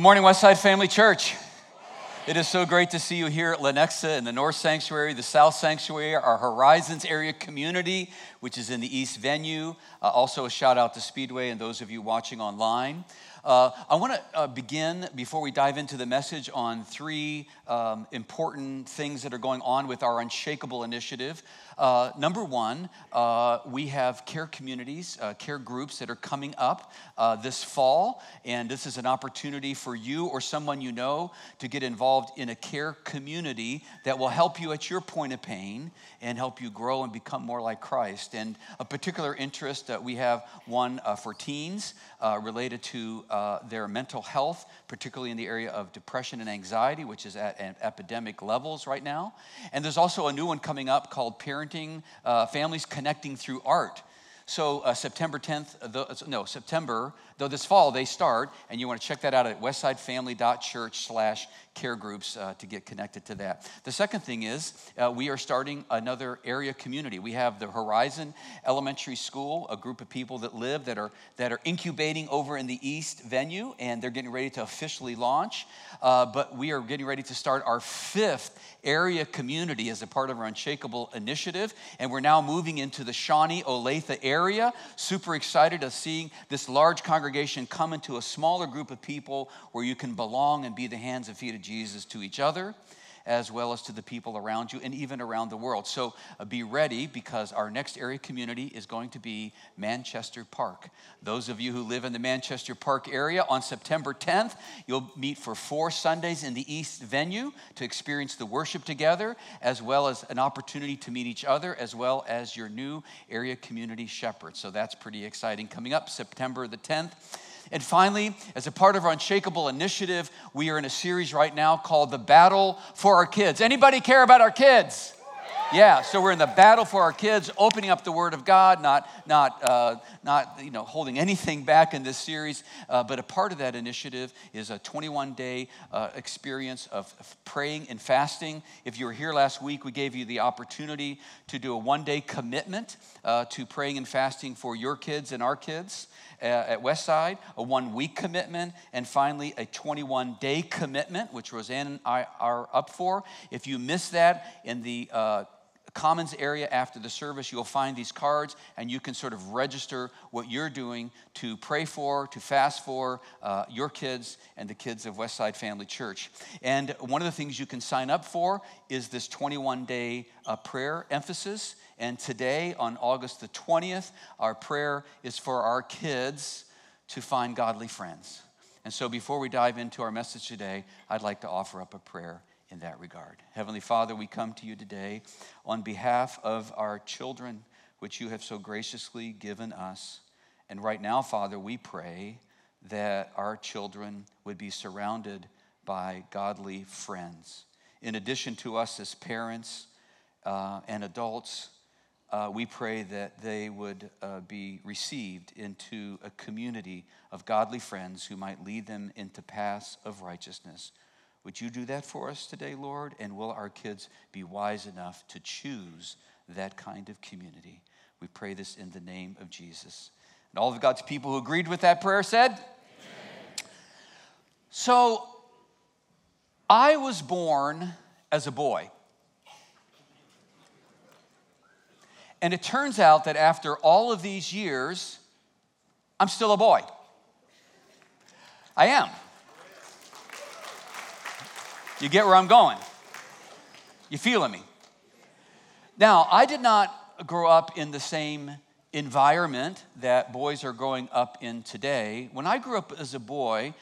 Good morning, Westside Family Church. It is so great to see you here at Lenexa in the North Sanctuary, the South Sanctuary, our Horizons area community, which is in the East venue. Uh, also, a shout out to Speedway and those of you watching online. Uh, I want to uh, begin before we dive into the message on three um, important things that are going on with our Unshakable initiative. Uh, number one, uh, we have care communities, uh, care groups that are coming up uh, this fall, and this is an opportunity for you or someone you know to get involved in a care community that will help you at your point of pain and help you grow and become more like Christ. And a particular interest that we have one uh, for teens uh, related to their mental health, particularly in the area of depression and anxiety, which is at epidemic levels right now. And there's also a new one coming up called Parenting parenting, uh, families connecting through art. So uh, September 10th, uh, no, September, though this fall they start, and you want to check that out at westsidefamily.church slash care groups uh, to get connected to that. The second thing is uh, we are starting another area community. We have the Horizon Elementary School, a group of people that live that are that are incubating over in the East venue, and they're getting ready to officially launch. Uh, but we are getting ready to start our fifth area community as a part of our Unshakable initiative, and we're now moving into the Shawnee Olathe area. Super excited to seeing this large congregation come into a smaller group of people where you can belong and be the hands and feet of Jesus to each other as well as to the people around you and even around the world. So uh, be ready because our next area community is going to be Manchester Park. Those of you who live in the Manchester Park area on September 10th, you'll meet for four Sundays in the East venue to experience the worship together, as well as an opportunity to meet each other, as well as your new area community shepherd. So that's pretty exciting. Coming up September the 10th. And finally, as a part of our Unshakable initiative, we are in a series right now called The Battle for Our Kids. Anybody care about our kids? Yeah, so we're in the battle for our kids, opening up the Word of God, not, not, uh, not you know, holding anything back in this series. Uh, but a part of that initiative is a 21 day uh, experience of, praying and fasting. If you were here last week, we gave you the opportunity to do a one day commitment uh, to praying and fasting for your kids and our kids. Uh, at Westside, a one week commitment, and finally a 21 day commitment, which Roseanne and I are up for. If you miss that in the uh, Commons area after the service, you'll find these cards and you can sort of register what you're doing to pray for, to fast for uh, your kids and the kids of Westside Family Church. And one of the things you can sign up for is this 21 day uh, prayer emphasis. And today, on August the 20th, our prayer is for our kids to find godly friends. And so, before we dive into our message today, I'd like to offer up a prayer in that regard. Heavenly Father, we come to you today on behalf of our children, which you have so graciously given us. And right now, Father, we pray that our children would be surrounded by godly friends. In addition to us as parents uh, and adults, uh, we pray that they would uh, be received into a community of godly friends who might lead them into paths of righteousness. Would you do that for us today, Lord? And will our kids be wise enough to choose that kind of community? We pray this in the name of Jesus. And all of God's people who agreed with that prayer said, Amen. So, I was born as a boy. And it turns out that after all of these years, I'm still a boy. I am. You get where I'm going? You feeling me? Now, I did not grow up in the same environment that boys are growing up in today. When I grew up as a boy,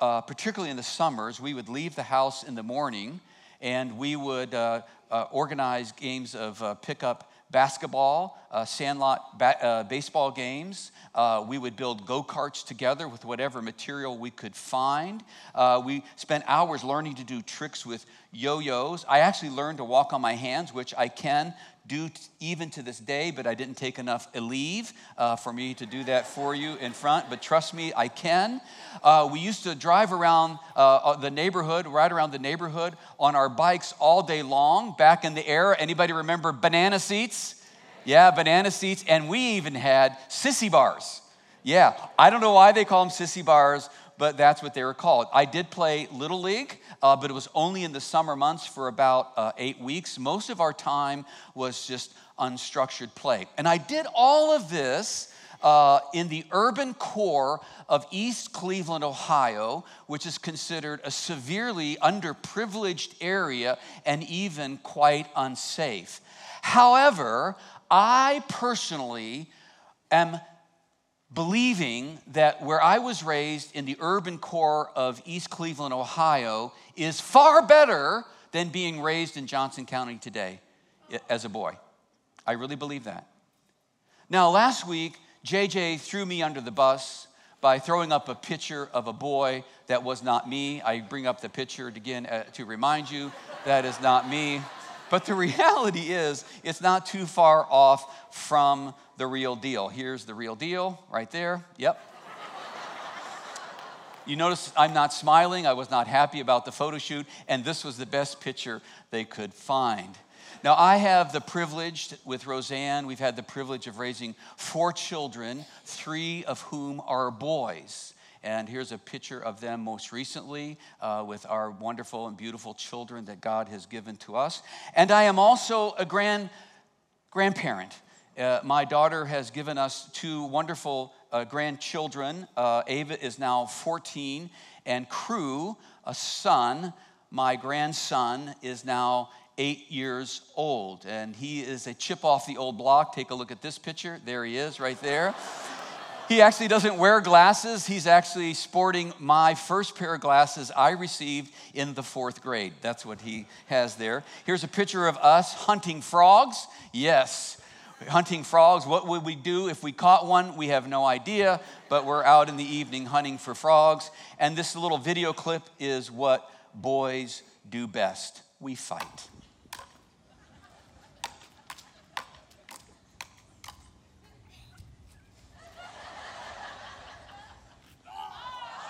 uh, particularly in the summers, we would leave the house in the morning and we would uh, uh, organize games of uh, pickup basketball, uh, sandlot ba- uh, baseball games. Uh, we would build go karts together with whatever material we could find. Uh, we spent hours learning to do tricks with yo yos. I actually learned to walk on my hands, which I can do t- even to this day, but I didn't take enough leave uh, for me to do that for you in front. But trust me, I can. Uh, we used to drive around the neighborhood, right around the neighborhood, on our bikes all day long back in the era. Anybody remember banana seats? Yeah, banana seats. And we even had sissy bars. Yeah, I don't know why they call them sissy bars, but that's what they were called. I did play Little League, uh, but it was only in the summer months for about uh, eight weeks. Most of our time was just unstructured play. And I did all of this uh, in the urban core of East Cleveland, Ohio, which is considered a severely underprivileged area and even quite unsafe. However, I personally am believing that where I was raised in the urban core of East Cleveland, Ohio, is far better than being raised in Johnson County today as a boy. I really believe that. Now, last week, JJ threw me under the bus by throwing up a picture of a boy that was not me. I bring up the picture again uh, to remind you that is not me. But the reality is, it's not too far off from the real deal. Here's the real deal right there. Yep. You notice I'm not smiling. I was not happy about the photo shoot, and this was the best picture they could find. Now, I have the privilege with Roseanne, we've had the privilege of raising four children, three of whom are boys. And here's a picture of them most recently uh, with our wonderful and beautiful children that God has given to us. And I am also a grand grandparent. Uh, my daughter has given us two wonderful uh, grandchildren. Uh, Ava is now 14, and Crew, a son, my grandson, is now eight years old. And he is a chip off the old block. Take a look at this picture. There he is, right there. He actually doesn't wear glasses. He's actually sporting my first pair of glasses I received in the fourth grade. That's what he has there. Here's a picture of us hunting frogs. Yes, hunting frogs. What would we do if we caught one? We have no idea, but we're out in the evening hunting for frogs. And this little video clip is what boys do best we fight.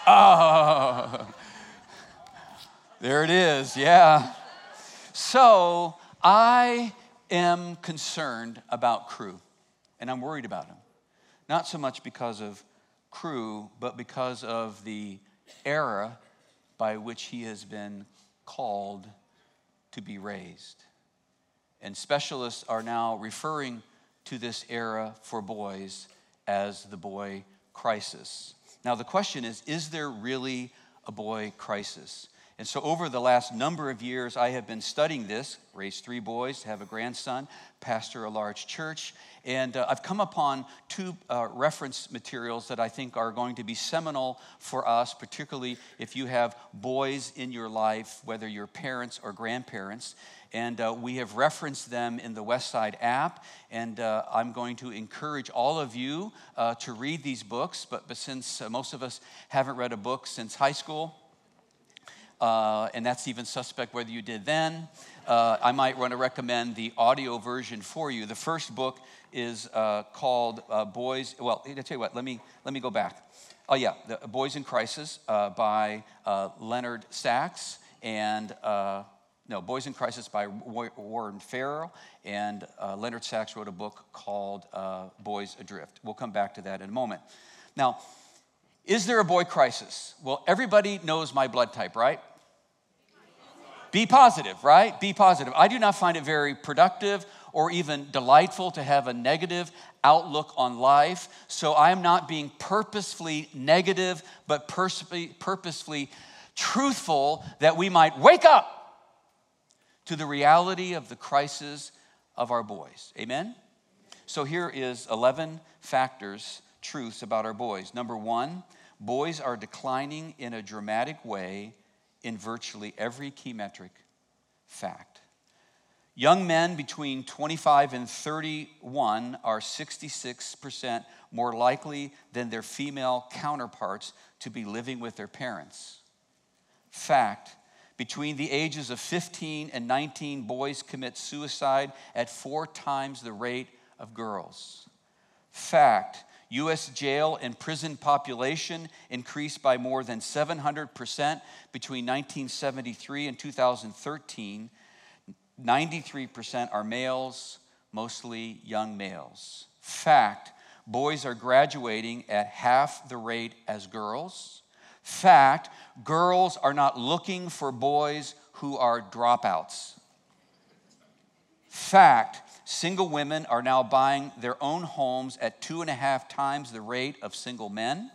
Oh, there it is, yeah. So I am concerned about Crew, and I'm worried about him. Not so much because of Crew, but because of the era by which he has been called to be raised. And specialists are now referring to this era for boys as the boy crisis. Now, the question is is there really a boy crisis? And so, over the last number of years, I have been studying this, raised three boys, have a grandson, pastor a large church, and uh, I've come upon two uh, reference materials that I think are going to be seminal for us, particularly if you have boys in your life, whether you're parents or grandparents. And uh, we have referenced them in the Westside app. And uh, I'm going to encourage all of you uh, to read these books. But, but since uh, most of us haven't read a book since high school, uh, and that's even suspect whether you did then, uh, I might want to recommend the audio version for you. The first book is called Boys. Well, I tell you what, let me, let me go back. Oh, yeah, the Boys in Crisis by Leonard Sax and no, Boys in Crisis by Warren Farrell, and uh, Leonard Sax wrote a book called uh, Boys Adrift. We'll come back to that in a moment. Now, is there a boy crisis? Well, everybody knows my blood type, right? Be positive, right? Be positive. I do not find it very productive or even delightful to have a negative outlook on life. So I am not being purposefully negative, but purposefully, truthful that we might wake up to the reality of the crisis of our boys. Amen? So here is 11 factors, truths about our boys. Number one, boys are declining in a dramatic way in virtually every key metric. Fact. Young men between 25 and 31 are 66% more likely than their female counterparts to be living with their parents. Fact between the ages of 15 and 19, boys commit suicide at four times the rate of girls. Fact U.S. jail and prison population increased by more than 700% between 1973 and 2013. 93% are males, mostly young males. Fact boys are graduating at half the rate as girls. Fact, girls are not looking for boys who are dropouts. Fact, single women are now buying their own homes at two and a half times the rate of single men.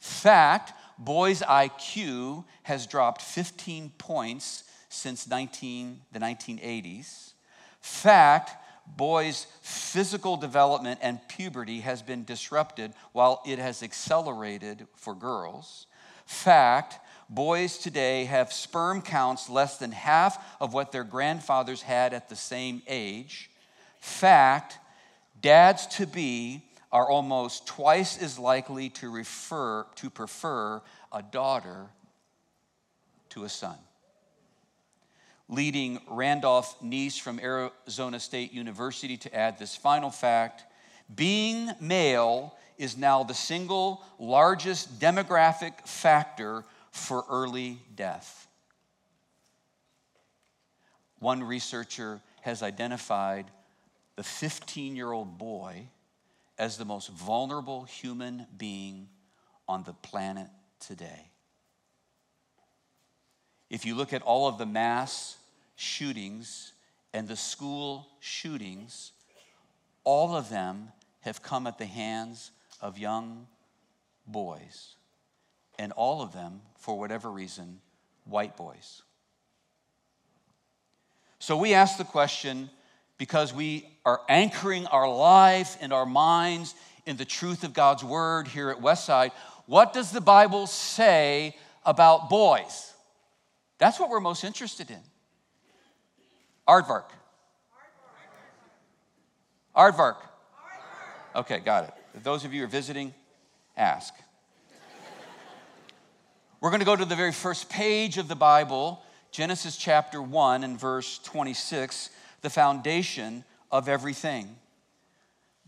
Fact, boys' IQ has dropped 15 points since 19, the 1980s. Fact, boys' physical development and puberty has been disrupted while it has accelerated for girls. Fact, boys today have sperm counts less than half of what their grandfathers had at the same age. Fact, dads to be are almost twice as likely to refer to prefer a daughter to a son. Leading Randolph Nesse from Arizona State University to add this final fact being male is now the single largest demographic factor for early death. One researcher has identified the 15 year old boy as the most vulnerable human being on the planet today. If you look at all of the mass shootings and the school shootings, all of them have come at the hands of young boys. And all of them, for whatever reason, white boys. So we ask the question because we are anchoring our life and our minds in the truth of God's word here at Westside. What does the Bible say about boys? That's what we're most interested in. Aardvark. Aardvark. Okay, got it. Those of you who are visiting, ask. We're going to go to the very first page of the Bible, Genesis chapter 1 and verse 26 the foundation of everything.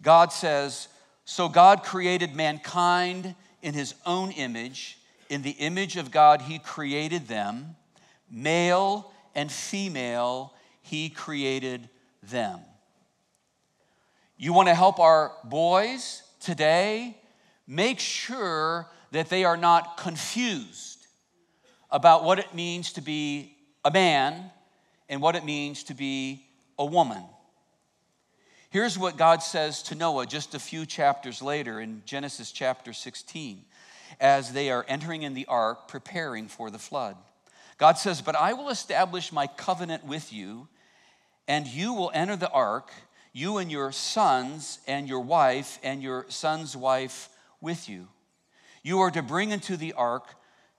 God says, So God created mankind in his own image. In the image of God, he created them. Male and female, he created them. You want to help our boys today? Make sure that they are not confused about what it means to be a man and what it means to be a woman. Here's what God says to Noah just a few chapters later in Genesis chapter 16 as they are entering in the ark preparing for the flood. God says, But I will establish my covenant with you, and you will enter the ark, you and your sons and your wife and your son's wife with you. You are to bring into the ark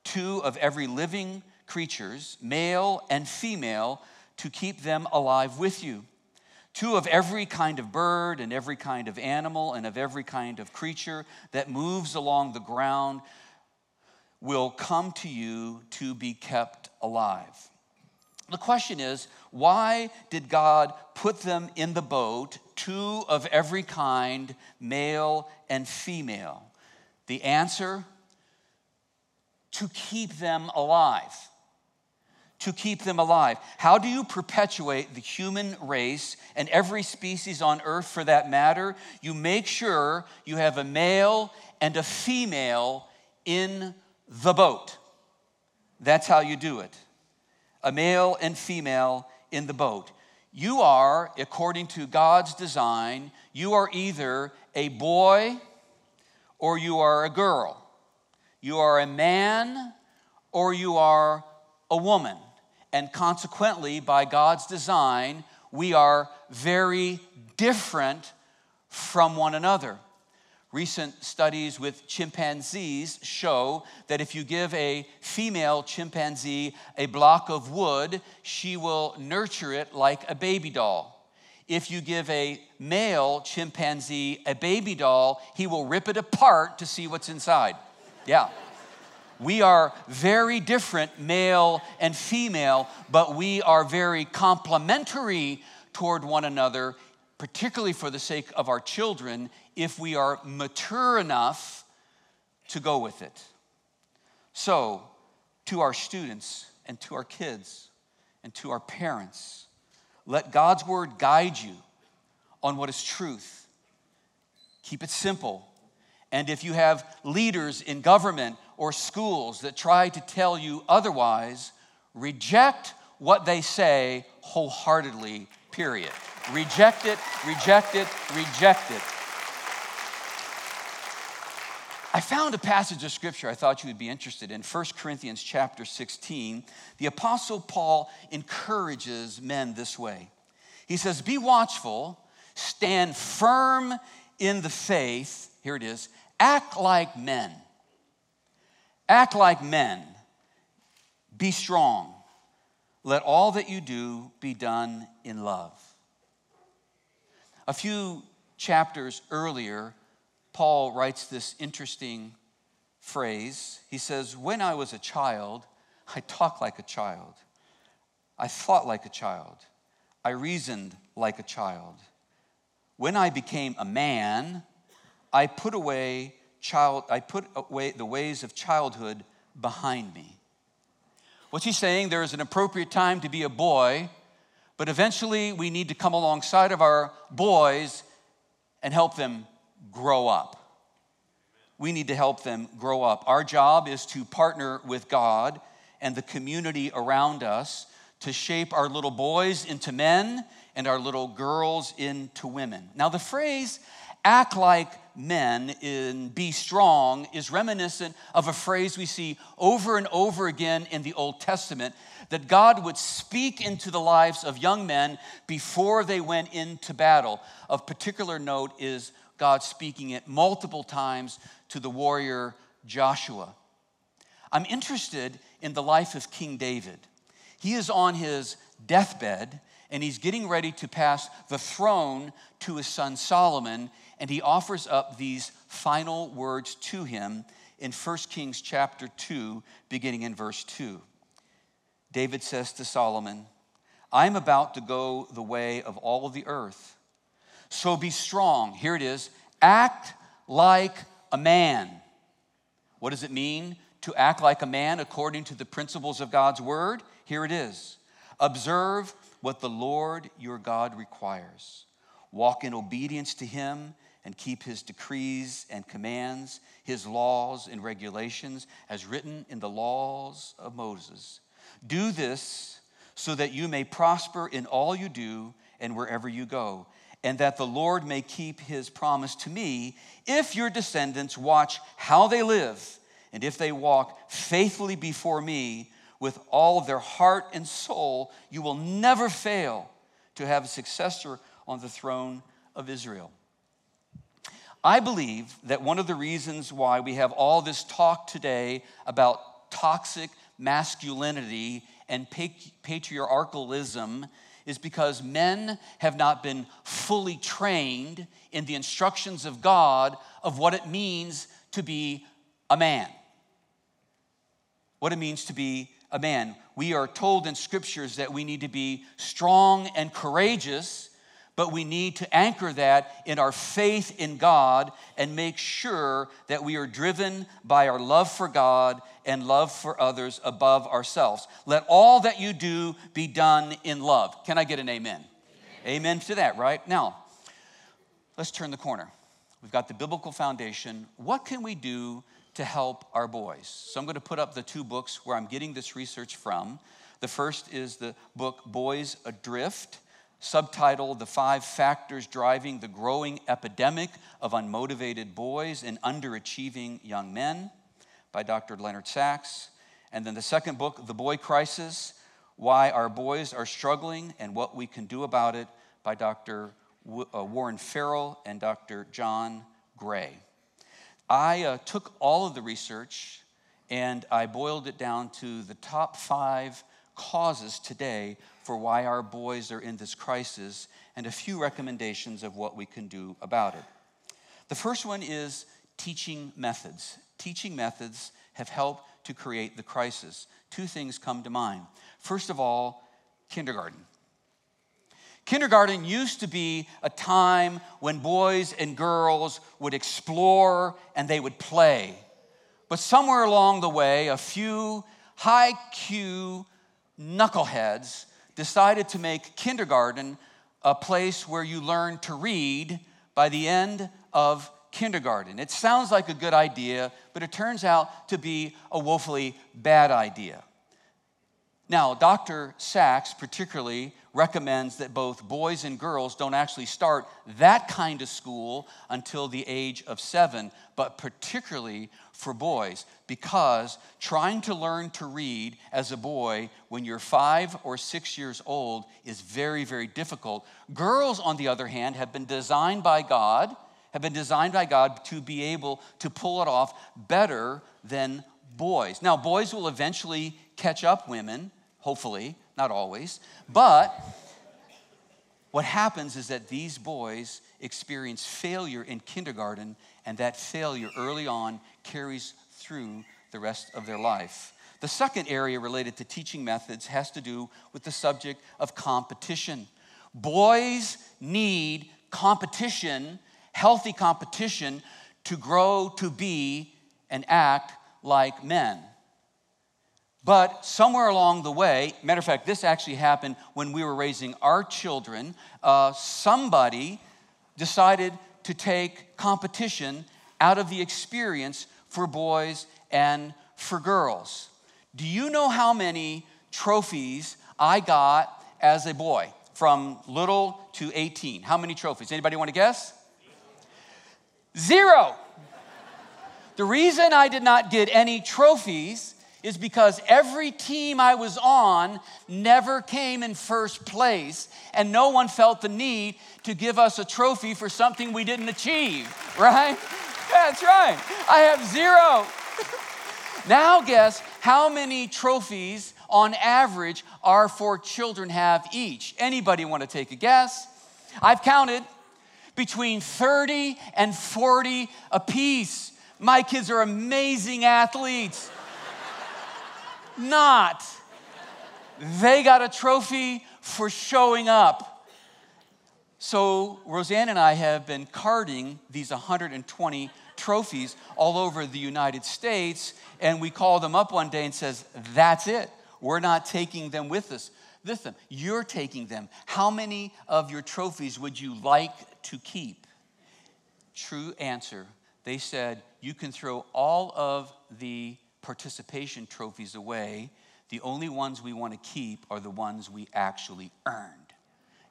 two of every living creatures, male and female, to keep them alive with you. Two of every kind of bird and every kind of animal and of every kind of creature that moves along the ground will come to you to be kept alive. The question is why did God put them in the boat, two of every kind, male and female? The answer to keep them alive to keep them alive. How do you perpetuate the human race and every species on earth for that matter? You make sure you have a male and a female in the boat. That's how you do it. A male and female in the boat. You are, according to God's design, you are either a boy or you are a girl. You are a man or you are a woman and consequently, by God's design, we are very different from one another. Recent studies with chimpanzees show that if you give a female chimpanzee a block of wood, she will nurture it like a baby doll. If you give a male chimpanzee a baby doll, he will rip it apart to see what's inside. Yeah. We are very different, male and female, but we are very complementary toward one another, particularly for the sake of our children, if we are mature enough to go with it. So, to our students and to our kids and to our parents, let God's word guide you on what is truth. Keep it simple. And if you have leaders in government or schools that try to tell you otherwise, reject what they say wholeheartedly, period. Reject it, reject it, reject it. I found a passage of scripture I thought you would be interested in. 1 Corinthians chapter 16. The apostle Paul encourages men this way. He says, "Be watchful, stand firm in the faith. Here it is. Act like men. Act like men. Be strong. Let all that you do be done in love." A few chapters earlier, Paul writes this interesting phrase. He says, When I was a child, I talked like a child. I thought like a child. I reasoned like a child. When I became a man, I put away child I put away the ways of childhood behind me. What's he saying? There is an appropriate time to be a boy, but eventually we need to come alongside of our boys and help them grow up. We need to help them grow up. Our job is to partner with God and the community around us to shape our little boys into men and our little girls into women. Now, the phrase act like men in be strong is reminiscent of a phrase we see over and over again in the Old Testament that God would speak into the lives of young men before they went into battle. Of particular note is God speaking it multiple times to the warrior Joshua. I'm interested in the life of King David. He is on his deathbed and he's getting ready to pass the throne to his son Solomon, and he offers up these final words to him in 1 Kings chapter 2, beginning in verse 2. David says to Solomon, I am about to go the way of all of the earth. So be strong. Here it is act like a man. What does it mean to act like a man according to the principles of God's word? Here it is observe what the Lord your God requires, walk in obedience to him. And keep his decrees and commands, his laws and regulations, as written in the laws of Moses. Do this so that you may prosper in all you do and wherever you go and that the Lord may keep his promise to me if your descendants watch how they live and if they walk faithfully before me with all their heart and soul, you will never fail to have a successor on the throne of Israel. I believe that one of the reasons why we have all this talk today about toxic masculinity and patriarchalism is because men have not been fully trained in the instructions of God of what it means to be a man. What it means to be a man. We are told in scriptures that we need to be strong and courageous, but we need to anchor that in our faith in God and make sure that we are driven by our love for God and love for others above ourselves. Let all that you do be done in love. Can I get an amen? Amen, amen to that, right? Now, let's turn the corner. We've got the biblical foundation. What can we do to help our boys? So I'm going to put up the two books where I'm getting this research from. The first is the book Boys Adrift subtitled The Five Factors Driving the Growing Epidemic of Unmotivated Boys and Underachieving Young Men by Dr. Leonard Sax. And then the second book, The Boy Crisis Why Our Boys Are Struggling and What We Can Do About It by Dr. Uh, Warren Farrell and Dr. John Gray. I uh, took all of the research and I boiled it down to the top five causes today for why our boys are in this crisis and a few recommendations of what we can do about it. The first one is teaching methods. Teaching methods have helped to create the crisis. Two things come to mind. First of all, kindergarten. Kindergarten used to be a time when boys and girls would explore and they would play. But somewhere along the way, a few high Q knuckleheads decided to make kindergarten a place where you learn to read by the end of kindergarten. It sounds like a good idea, but it turns out to be a woefully bad idea. Now, Dr. Sax particularly recommends that both boys and girls don't actually start that kind of school until the age of seven, but particularly for boys, because trying to learn to read as a boy when you're five or six years old is very, very difficult. Girls, on the other hand, have been designed by God, have been designed by God to be able to pull it off better than boys. Now, boys will eventually catch up women hopefully, not always. But what happens is that these boys experience failure in kindergarten, and that failure early on carries through the rest of their life. The second area related to teaching methods has to do with the subject of competition. Boys need competition, healthy competition, to grow to be and act like men. But somewhere along the way, matter of fact, this actually happened when we were raising our children. Uh, somebody decided to take competition out of the experience for boys and for girls. Do you know how many trophies I got as a boy from little to 18? How many trophies? Anybody want to guess? Zero. The reason I did not get any trophies is because every team I was on never came in first place, and no one felt the need to give us a trophy for something we didn't achieve, right? That's right. I have zero. now, guess how many trophies on average our four children have each? Anybody want to take a guess? I've counted between 30 and 40 apiece. My kids are amazing athletes not. They got a trophy for showing up. So, Roseanne and I have been carding these 120 trophies all over the United States, and we call them up one day and says, "That's it. We're not taking them with us. With them, you're taking them. How many of your trophies would you like to keep?" True answer. They said, "You can throw all of the participation trophies away. The only ones we want to keep are the ones we actually earned.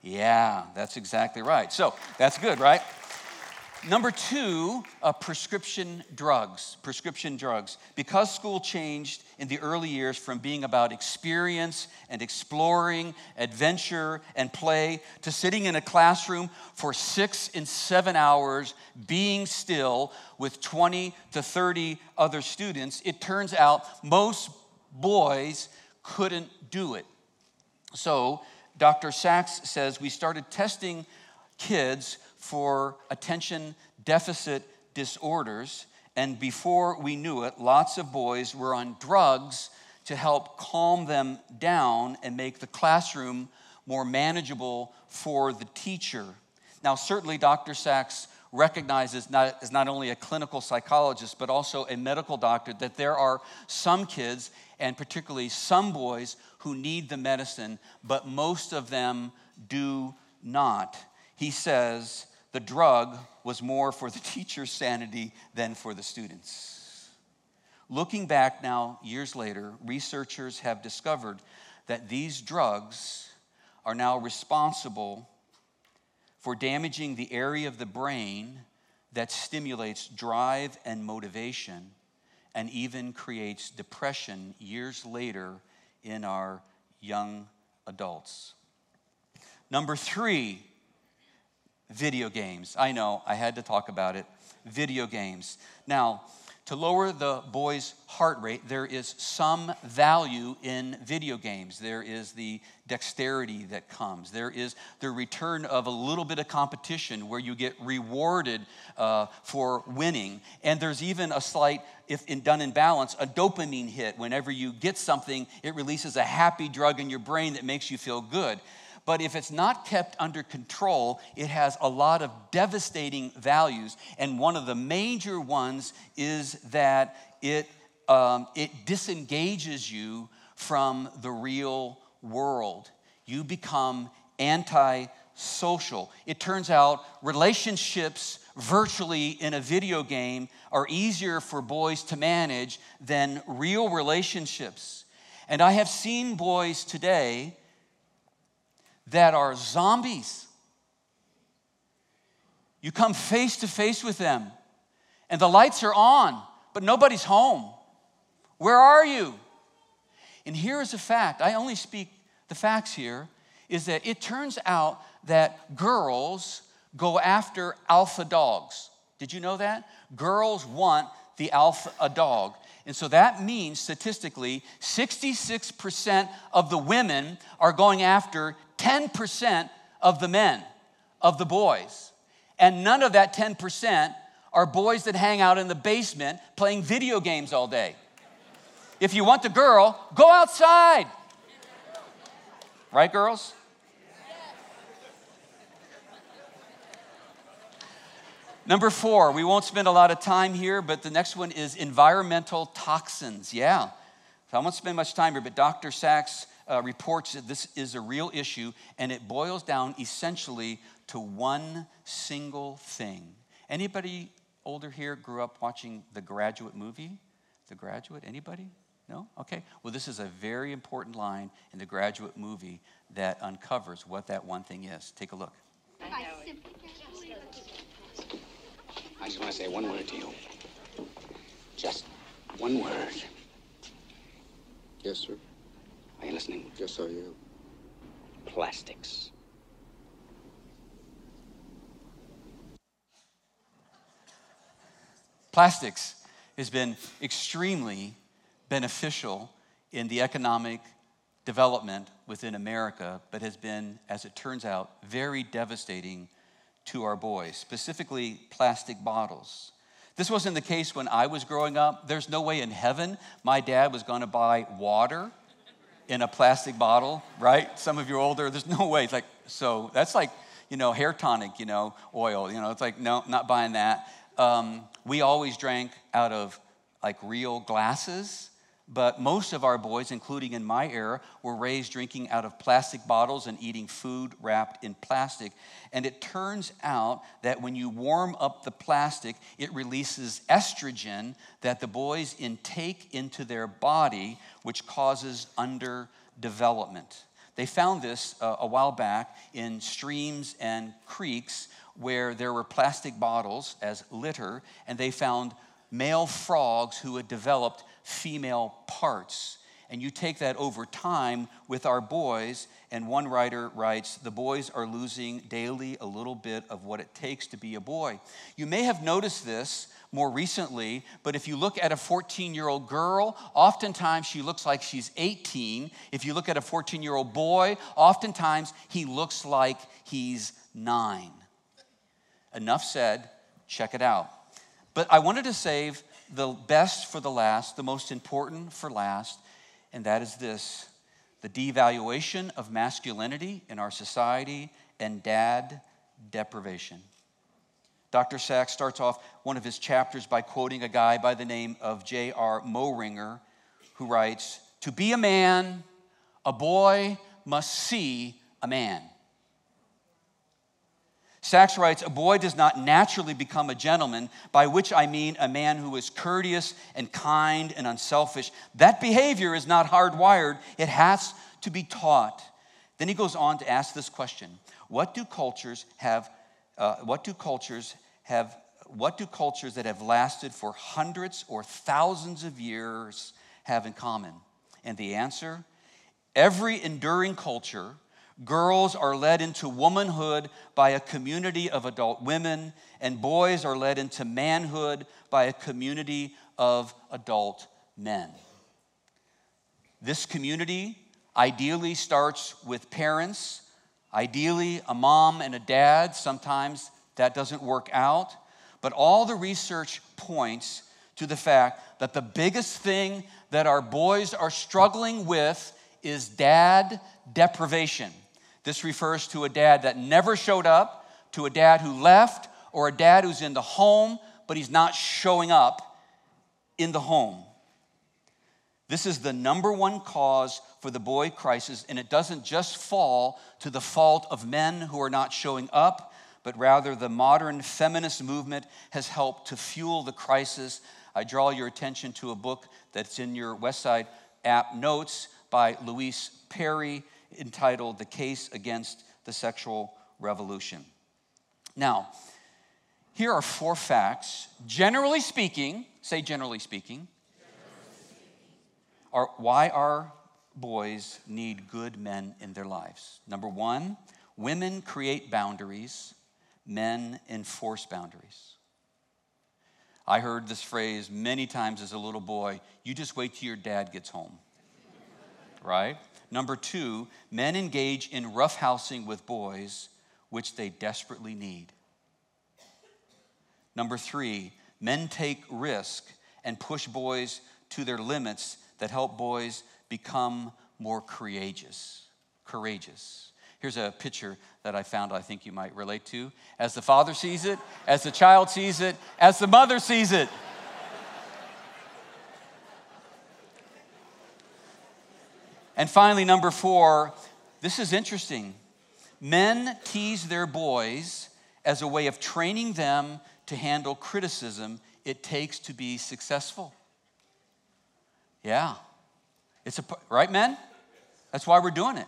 Yeah, that's exactly right. So that's good, right? Number two, uh, prescription drugs. Prescription drugs. Because school changed in the early years from being about experience and exploring, adventure and play, to sitting in a classroom for six and seven hours, being still with 20 to 30 other students, it turns out most boys couldn't do it. So, Dr. Sax says we started testing kids for attention deficit disorders. And before we knew it, lots of boys were on drugs to help calm them down and make the classroom more manageable for the teacher. Now, certainly, Dr. Sax recognizes not, as not only a clinical psychologist, but also a medical doctor, that there are some kids, and particularly some boys, who need the medicine, but most of them do not. He says, the drug was more for the teacher's sanity than for the students. Looking back now, years later, researchers have discovered that these drugs are now responsible for damaging the area of the brain that stimulates drive and motivation and even creates depression years later in our young adults. Number three, video games. I know, I had to talk about it. Video games. Now, to lower the boy's heart rate, there is some value in video games. There is the dexterity that comes. There is the return of a little bit of competition where you get rewarded uh, for winning. And there's even a slight, if in, done in balance, a dopamine hit. Whenever you get something, it releases a happy drug in your brain that makes you feel good. But if it's not kept under control, it has a lot of devastating values. And one of the major ones is that it, um, it disengages you from the real world. You become anti social. It turns out relationships virtually in a video game are easier for boys to manage than real relationships. And I have seen boys today that are zombies. You come face to face with them, and the lights are on, but nobody's home. Where are you? And here is a fact I only speak the facts here is that it turns out that girls go after alpha dogs. Did you know that? Girls want the alpha a dog. And so that means statistically 66% of the women are going after 10% of the men, of the boys. And none of that 10% are boys that hang out in the basement playing video games all day. If you want the girl, go outside. Right, girls? Number four, we won't spend a lot of time here, but the next one is environmental toxins. Yeah. So I won't spend much time here, but Dr. Sax uh, reports that this is a real issue, and it boils down essentially to one single thing. Anybody older here grew up watching the Graduate movie? The Graduate? Anybody? No? Okay. Well, this is a very important line in the Graduate movie that uncovers what that one thing is. Take a look. I just want to say one word to you. Just one word. Yes, sir. Are you listening? Yes, I am. Plastics. Plastics has been extremely beneficial in the economic development within America, but has been, as it turns out, very devastating to our boys, specifically plastic bottles. This wasn't the case when I was growing up. There's no way in heaven my dad was going to buy water in a plastic bottle, right? Some of you are older, there's no way. It's like, so that's like, you know, hair tonic, you know, oil. You know, it's like, no, not buying that. Um, we always drank out of like real glasses but most of our boys, including in my era, were raised drinking out of plastic bottles and eating food wrapped in plastic. And it turns out that when you warm up the plastic, it releases estrogen that the boys intake into their body, which causes underdevelopment. They found this uh, a while back in streams and creeks where there were plastic bottles as litter, and they found male frogs who had developed female parts. And you take that over time with our boys, and one writer writes, The boys are losing daily a little bit of what it takes to be a boy. You may have noticed this more recently, but if you look at a 14 year old girl, oftentimes she looks like she's 18. If you look at a 14 year old boy, oftentimes he looks like he's nine. Enough said, check it out. But I wanted to save the best for the last, the most important for last, and that is this the devaluation of masculinity in our society and dad deprivation. Dr. Sax starts off one of his chapters by quoting a guy by the name of J.R. Moehringer, who writes To be a man, a boy must see a man. Sax writes, A boy does not naturally become a gentleman, by which I mean a man who is courteous and kind and unselfish. That behavior is not hardwired, it has to be taught. Then he goes on to ask this question What do cultures have, uh, what do cultures have, what do cultures that have lasted for hundreds or thousands of years have in common? And the answer every enduring culture Girls are led into womanhood by a community of adult women, and boys are led into manhood by a community of adult men. This community ideally starts with parents, ideally, a mom and a dad. Sometimes that doesn't work out. But all the research points to the fact that the biggest thing that our boys are struggling with is dad deprivation. This refers to a dad that never showed up, to a dad who left, or a dad who's in the home, but he's not showing up in the home. This is the number one cause for the boy crisis, and it doesn't just fall to the fault of men who are not showing up, but rather the modern feminist movement has helped to fuel the crisis. I draw your attention to a book that's in your Westside app notes by Louise Perry entitled The Case Against the Sexual Revolution. Now, here are four facts. Generally speaking, say generally speaking, are why our boys need good men in their lives. Number one, women create boundaries, men enforce boundaries. I heard this phrase many times as a little boy you just wait till your dad gets home. right? Number two, men engage in roughhousing with boys, which they desperately need. Number three, men take risk and push boys to their limits that help boys become more courageous. Courageous. Here's a picture that I found I think you might relate to. As the father sees it, as the child sees it, as the mother sees it. And finally, number four, this is interesting. Men tease their boys as a way of training them to handle criticism it takes to be successful. Yeah. It's a, right, men? That's why we're doing it.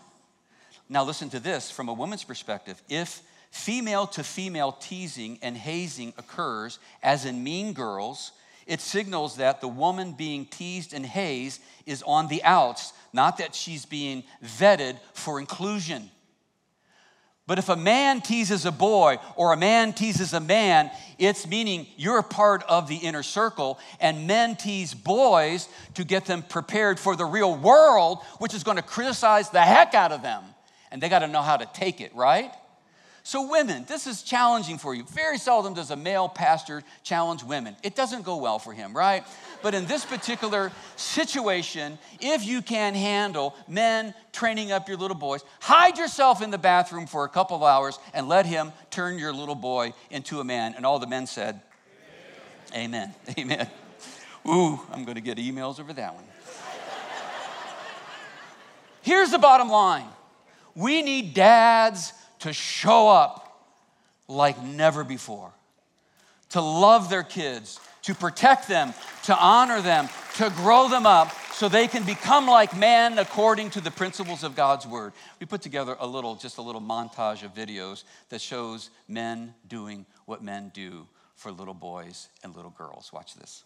Now, listen to this from a woman's perspective. If female to female teasing and hazing occurs, as in Mean Girls, it signals that the woman being teased and hazed is on the outs, not that she's being vetted for inclusion. But if a man teases a boy or a man teases a man, it's meaning you're a part of the inner circle, and men tease boys to get them prepared for the real world, which is going to criticize the heck out of them. And they got to know how to take it, right? So, women, this is challenging for you. Very seldom does a male pastor challenge women. It doesn't go well for him, right? But in this particular situation, if you can handle men training up your little boys, hide yourself in the bathroom for a couple of hours and let him turn your little boy into a man. And all the men said, Amen. Amen. Ooh, I'm going to get emails over that one. Here's the bottom line we need dads to show up like never before, to love their kids, to protect them, to honor them, to grow them up so they can become like man according to the principles of God's word. We put together a little, just a little montage of videos that shows men doing what men do for little boys and little girls. Watch this.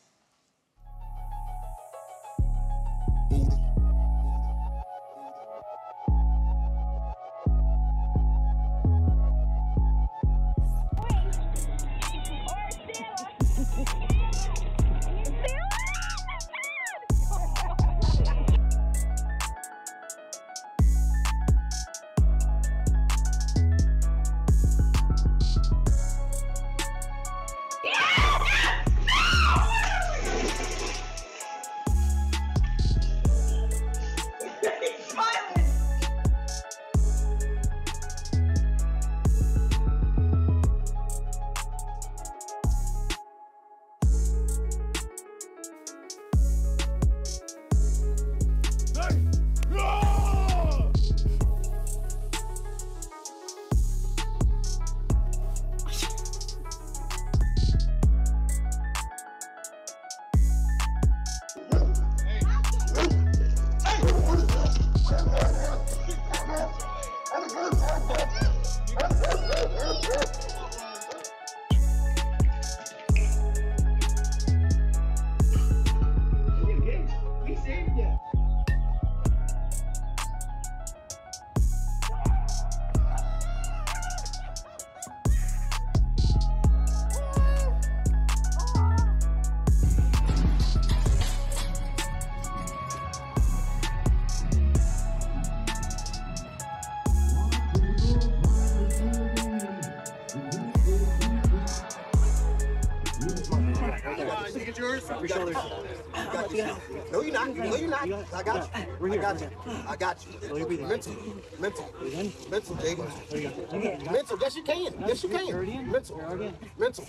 No, you're not. No, you're not. I got you. I got you. I got you. Mental. Mental. Mental, Jaden. Mental. Yes, you can. Yes, you can. Mental. Mental.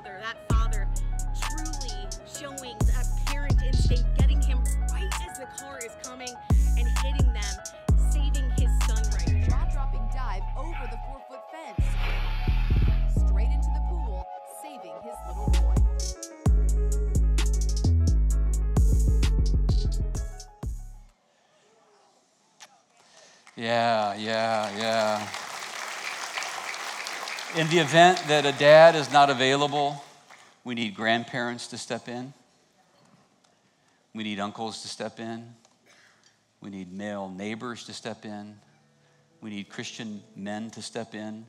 Father. That father truly showing that parent instinct, getting him right as the car is coming and hitting them, saving his son right. Jaw-dropping dive over the four-foot fence. Straight into the pool, saving his little boy. Yeah, yeah, yeah. In the event that a dad is not available, we need grandparents to step in. We need uncles to step in. We need male neighbors to step in. We need Christian men to step in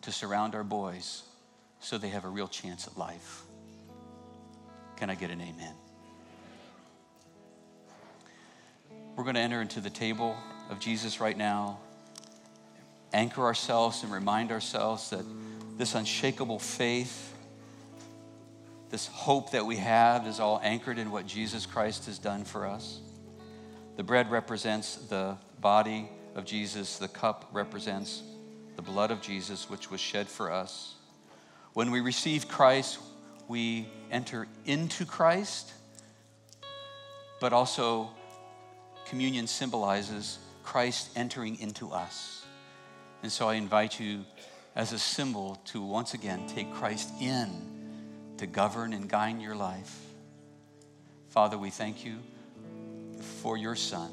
to surround our boys so they have a real chance at life. Can I get an amen? We're going to enter into the table of Jesus right now, anchor ourselves and remind ourselves that this unshakable faith, this hope that we have, is all anchored in what Jesus Christ has done for us. The bread represents the body of Jesus, the cup represents the blood of Jesus, which was shed for us. When we receive Christ, we enter into Christ, but also communion symbolizes Christ entering into us. And so I invite you as a symbol to once again take Christ in to govern and guide your life. Father, we thank you for your Son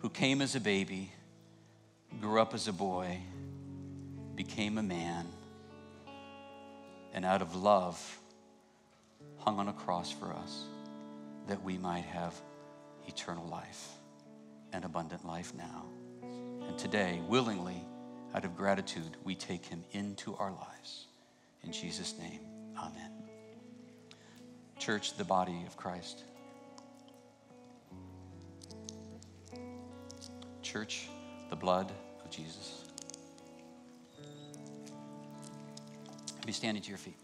who came as a baby, grew up as a boy, became a man, and out of love hung on a cross for us that we might have eternal life and abundant life now. And today, willingly, out of gratitude, we take him into our lives. In Jesus' name, amen. Church, the body of Christ. Church, the blood of Jesus. Be standing to your feet.